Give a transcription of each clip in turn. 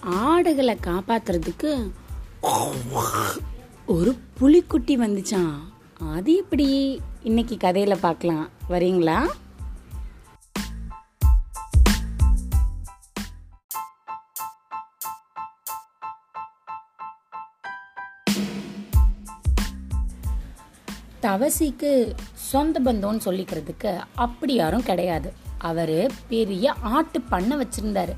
ஆடுகளை காப்பாத்துறதுக்கு ஒரு புலிக்குட்டி வந்துச்சான் அது எப்படி? இன்னைக்கு கதையில பார்க்கலாம். வரீங்களா? தவசிக்கு சொந்த பந்தம்னு சொல்லிக்கிறதுக்கு அப்படி யாரும் கிடையாது. அவரு பெரிய ஆட்டு பண்ணை வச்சிருந்தாரு.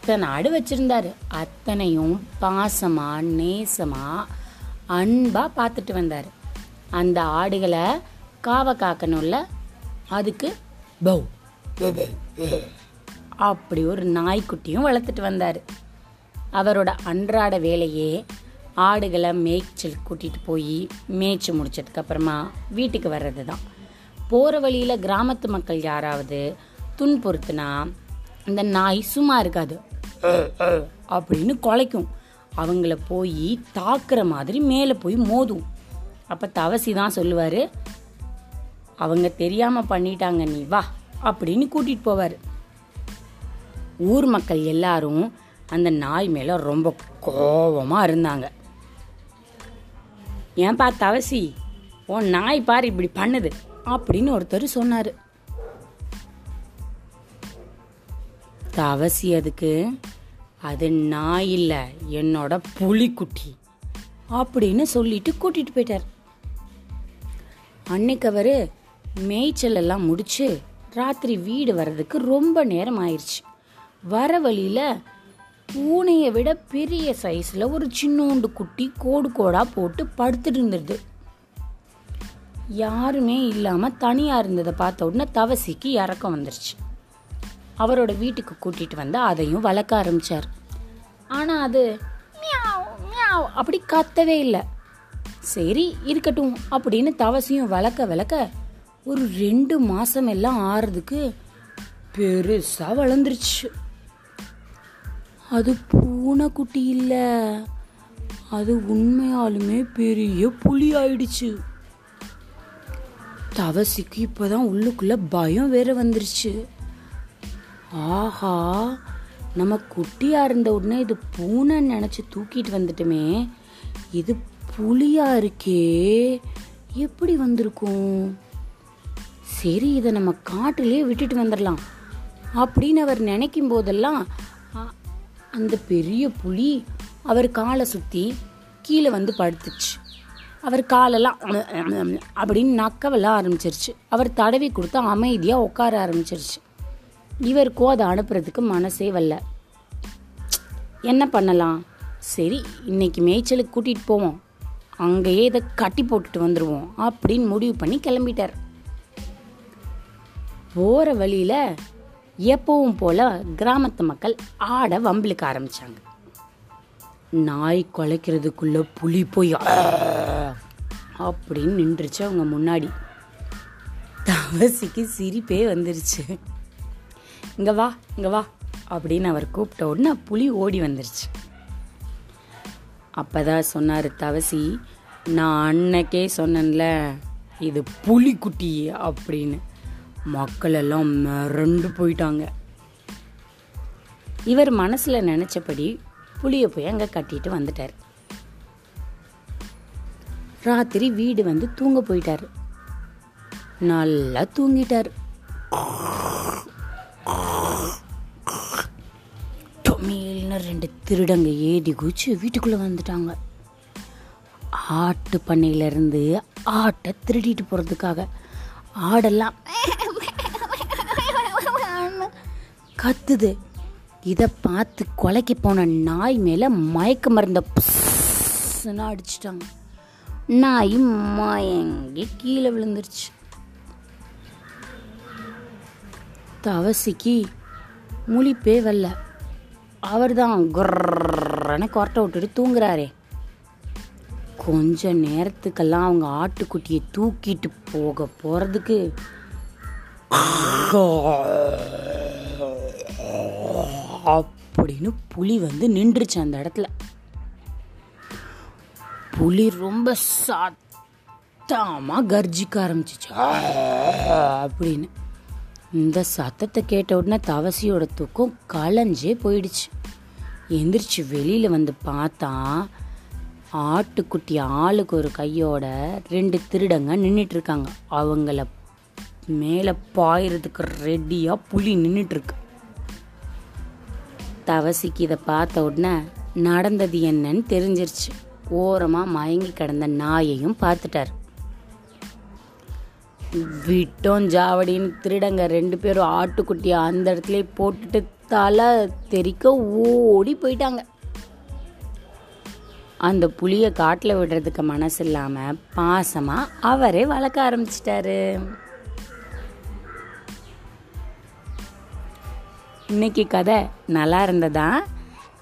அத்தனை ஆடு வச்சிருந்தாரு. அத்தனையும் பாசமாக நேசமாக அன்பாக பார்த்துட்டு வந்தார். அந்த ஆடுகளை காவை காக்கணும்ல அதுக்கு பௌ. அப்படி ஒரு நாய்க்குட்டியும் வளர்த்துட்டு வந்தார். அவரோட அன்றாட வேலையே ஆடுகளை மேய்ச்சல் கூட்டிகிட்டு போய் மேய்ச்சி முடிச்சதுக்கப்புறமா வீட்டுக்கு வர்றது தான் போகிற வழியில் கிராமத்து மக்கள் யாராவது துன்புறுத்துனா அந்த நாய் சும்மா இருக்காது. அப்படின்னு குலைக்கும். அவங்கள போய் தாக்குற மாதிரி மேலே போய் மோதும். அப்போ தவசி தான் சொல்லுவார் அவங்க தெரியாமல் பண்ணிட்டாங்க நீ வா அப்படின்னு கூட்டிகிட்டு போவார். ஊர் மக்கள் எல்லாரும் அந்த நாய் மேலே ரொம்ப கோபமாக இருந்தாங்க. ஏன்பா தவசி உன் நாய் பார் இப்படி பண்ணுது அப்படின்னு ஒருத்தர் சொன்னார். தவசி அதுக்கு அது நான் இல்லை என்னோட புலிக்குட்டி அப்படின்னு சொல்லிட்டு கூட்டிகிட்டு போயிட்டார். அன்னைக்கு அவர் மேய்ச்சல் எல்லாம் முடிச்சு ராத்திரி வீடு வர்றதுக்கு ரொம்ப நேரம் ஆயிடுச்சு வர வழியில் பூனையை விட பெரிய சைஸில் ஒரு சின்னோண்டு குட்டி கோடு கோடாக போட்டு படுத்துட்டு இருந்துடுது யாருமே இல்லாமல் தனியாக இருந்ததை பார்த்த உடனே தவசிக்கு இறக்கம் வந்துருச்சு. அவரோட வீட்டுக்கு கூட்டிட்டு வந்து அதையும் வளர்க்க ஆரம்பிச்சார். ஆனா அது மியாவ் மியாவ் அப்படி கத்தவே இல்லை. சரி இருக்கட்டும் அப்படின்னு தவசையும் வளர்க்க வளர்க்க ஒரு ரெண்டு மாசம் எல்லாம் ஆறுறதுக்கு பெருசா வளர்ந்துருச்சு. அது பூனைக்குட்டி இல்லை. அது உண்மையாலுமே பெரிய புலி ஆயிடுச்சு. தவசிக்கு இப்போதான் உள்ளுக்குள்ள பயம் வேற வந்துருச்சு. ஆஹா நம்ம குட்டியாக இருந்த உடனே இது பூனை நினச்சி தூக்கிட்டு வந்துட்டுமே. இது புளியாக இருக்கே. எப்படி வந்திருக்கும்? சரி இதை நம்ம காட்டிலே விட்டுட்டு வந்துடலாம். அப்படின்னு அவர் நினைக்கும் போதெல்லாம் அந்த பெரிய புலி அவர் காலை சுற்றி கீழே வந்து படுத்துச்சு. அவர் காலெல்லாம் அப்படின்னு நக்கவெல்லாம் ஆரம்பிச்சிருச்சு. அவர் தடவி கொடுத்து அமைதியாக உட்கார ஆரம்பிச்சிருச்சு. இவருக்கும் அதை அனுப்புறதுக்கு மனசே வரல. என்ன பண்ணலாம்? சரி இன்னைக்கு மேய்ச்சலுக்கு கூட்டிகிட்டு போவோம். அங்கேயே இதை கட்டி போட்டுட்டு வந்துடுவோம் அப்படின்னு முடிவு பண்ணி கிளம்பிட்டார். போகிற வழியில் எப்பவும் போல கிராமத்து மக்கள் ஆட வம்பிழுக்க ஆரம்பித்தாங்க நாய் குலைக்கிறதுக்குள்ளே புலி போய் அப்படின்னு நின்றுச்சு அவங்க முன்னாடி. தவசிக்கு சிரிப்பே வந்துருச்சு. இங்கே வா இங்கே வா அப்படின்னு அவர் கூப்பிட்ட உடனே புலி ஓடி வந்துருச்சு. அப்பதான் சொன்னார் தவசி நான் அன்னைக்கே சொன்னேன்ல இது புலிக்குட்டி அப்படின்னு. மக்கள் எல்லாம் மிரண்டு போயிட்டாங்க. இவர் மனசில் நினச்சபடி புளியை போய் அங்கே கட்டிட்டு வந்துட்டார். ராத்திரி வீடு வந்து தூங்க போயிட்டார். நல்லா தூங்கிட்டார். டொமேல்னு ரெண்டு திருடங்க ஏடி குச்சி வீட்டுக்குள்ளே வந்துட்டாங்க. ஆட்டு பண்ணையிலேருந்து ஆட்டை திருடிட்டு போகிறதுக்காக ஆடெல்லாம் கத்துது. இதை பார்த்து கொலைக்கு போன நாய் மேலே மயக்க மருந்த அடிச்சிட்டாங்க. நாய் மயங்கி கீழே விழுந்துருச்சு. தவசிக்கு முழிப்பே வரல. அவர் தான் குர்ரன்னு கொரட்டை விட்டுட்டு தூங்குறாரே. கொஞ்ச நேரத்துக்கெல்லாம் அவங்க ஆட்டுக்குட்டியை தூக்கிட்டு போக போகிறதுக்கு அப்படின்னு புலி வந்து நின்றுச்சு அந்த இடத்துல. புலி ரொம்ப சத்தமாக கர்ஜிக்க ஆரம்பிச்சிச்சு. அப்படின்னு. இந்த சத்தத்தை கேட்ட உடனே தவசியோட தூக்கம் களைஞ்சே போயிடுச்சு. எந்திரிச்சு வெளியில் வந்து பார்த்தா ஆட்டுக்குட்டி ஆளுக்கு ஒரு கையோட ரெண்டு திருடங்க நின்றுட்டுருக்காங்க அவங்கள மேலே பாயறதுக்கு ரெடியாக புலி நின்றுட்டுருக்கு தவசிக்கு இதை பார்த்த உடனே நடந்தது என்னன்னு தெரிஞ்சிருச்சு. ஓரமாக மயங்கி கிடந்த நாயையும் பார்த்துட்டார். விட்டோம் ஜாவடின்னு திருடங்க. ரெண்டு பேரும் ஆட்டுக்குட்டியை அந்த இடத்துல போட்டுட்டு தலை தெறிக்க ஓடி போயிட்டாங்க. அந்த புளியை காட்டில் விடுறதுக்கு மனசு இல்லாமல் பாசமாக அவரே வளர்க்க ஆரம்பிச்சிட்டாரு. இன்னைக்கு கதை நல்லா இருந்ததா?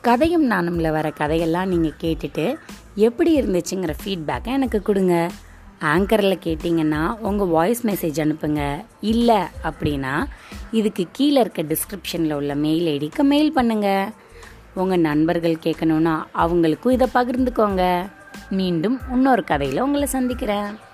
கதையும் நானும்ல வர கதையெல்லாம் நீங்கள் கேட்டுட்டு எப்படி இருந்துச்சுங்கிற ஃபீட்பேக்கை எனக்கு கொடுங்க. ஆங்கரில் கேட்டிங்கன்னா உங்கள் வாய்ஸ் மெசேஜ் அனுப்புங்க. இல்லை அப்படின்னா இதுக்கு கீழே இருக்க டிஸ்கிரிப்ஷனில் உள்ள மெயில் ஐடிக்கு மெயில் பண்ணுங்கள் உங்கள் நண்பர்கள் கேட்கணுன்னா அவங்களுக்கும் இதை பகிர்ந்துக்கோங்க. மீண்டும் இன்னொரு கதையில் உங்களை சந்திக்கிறேன்.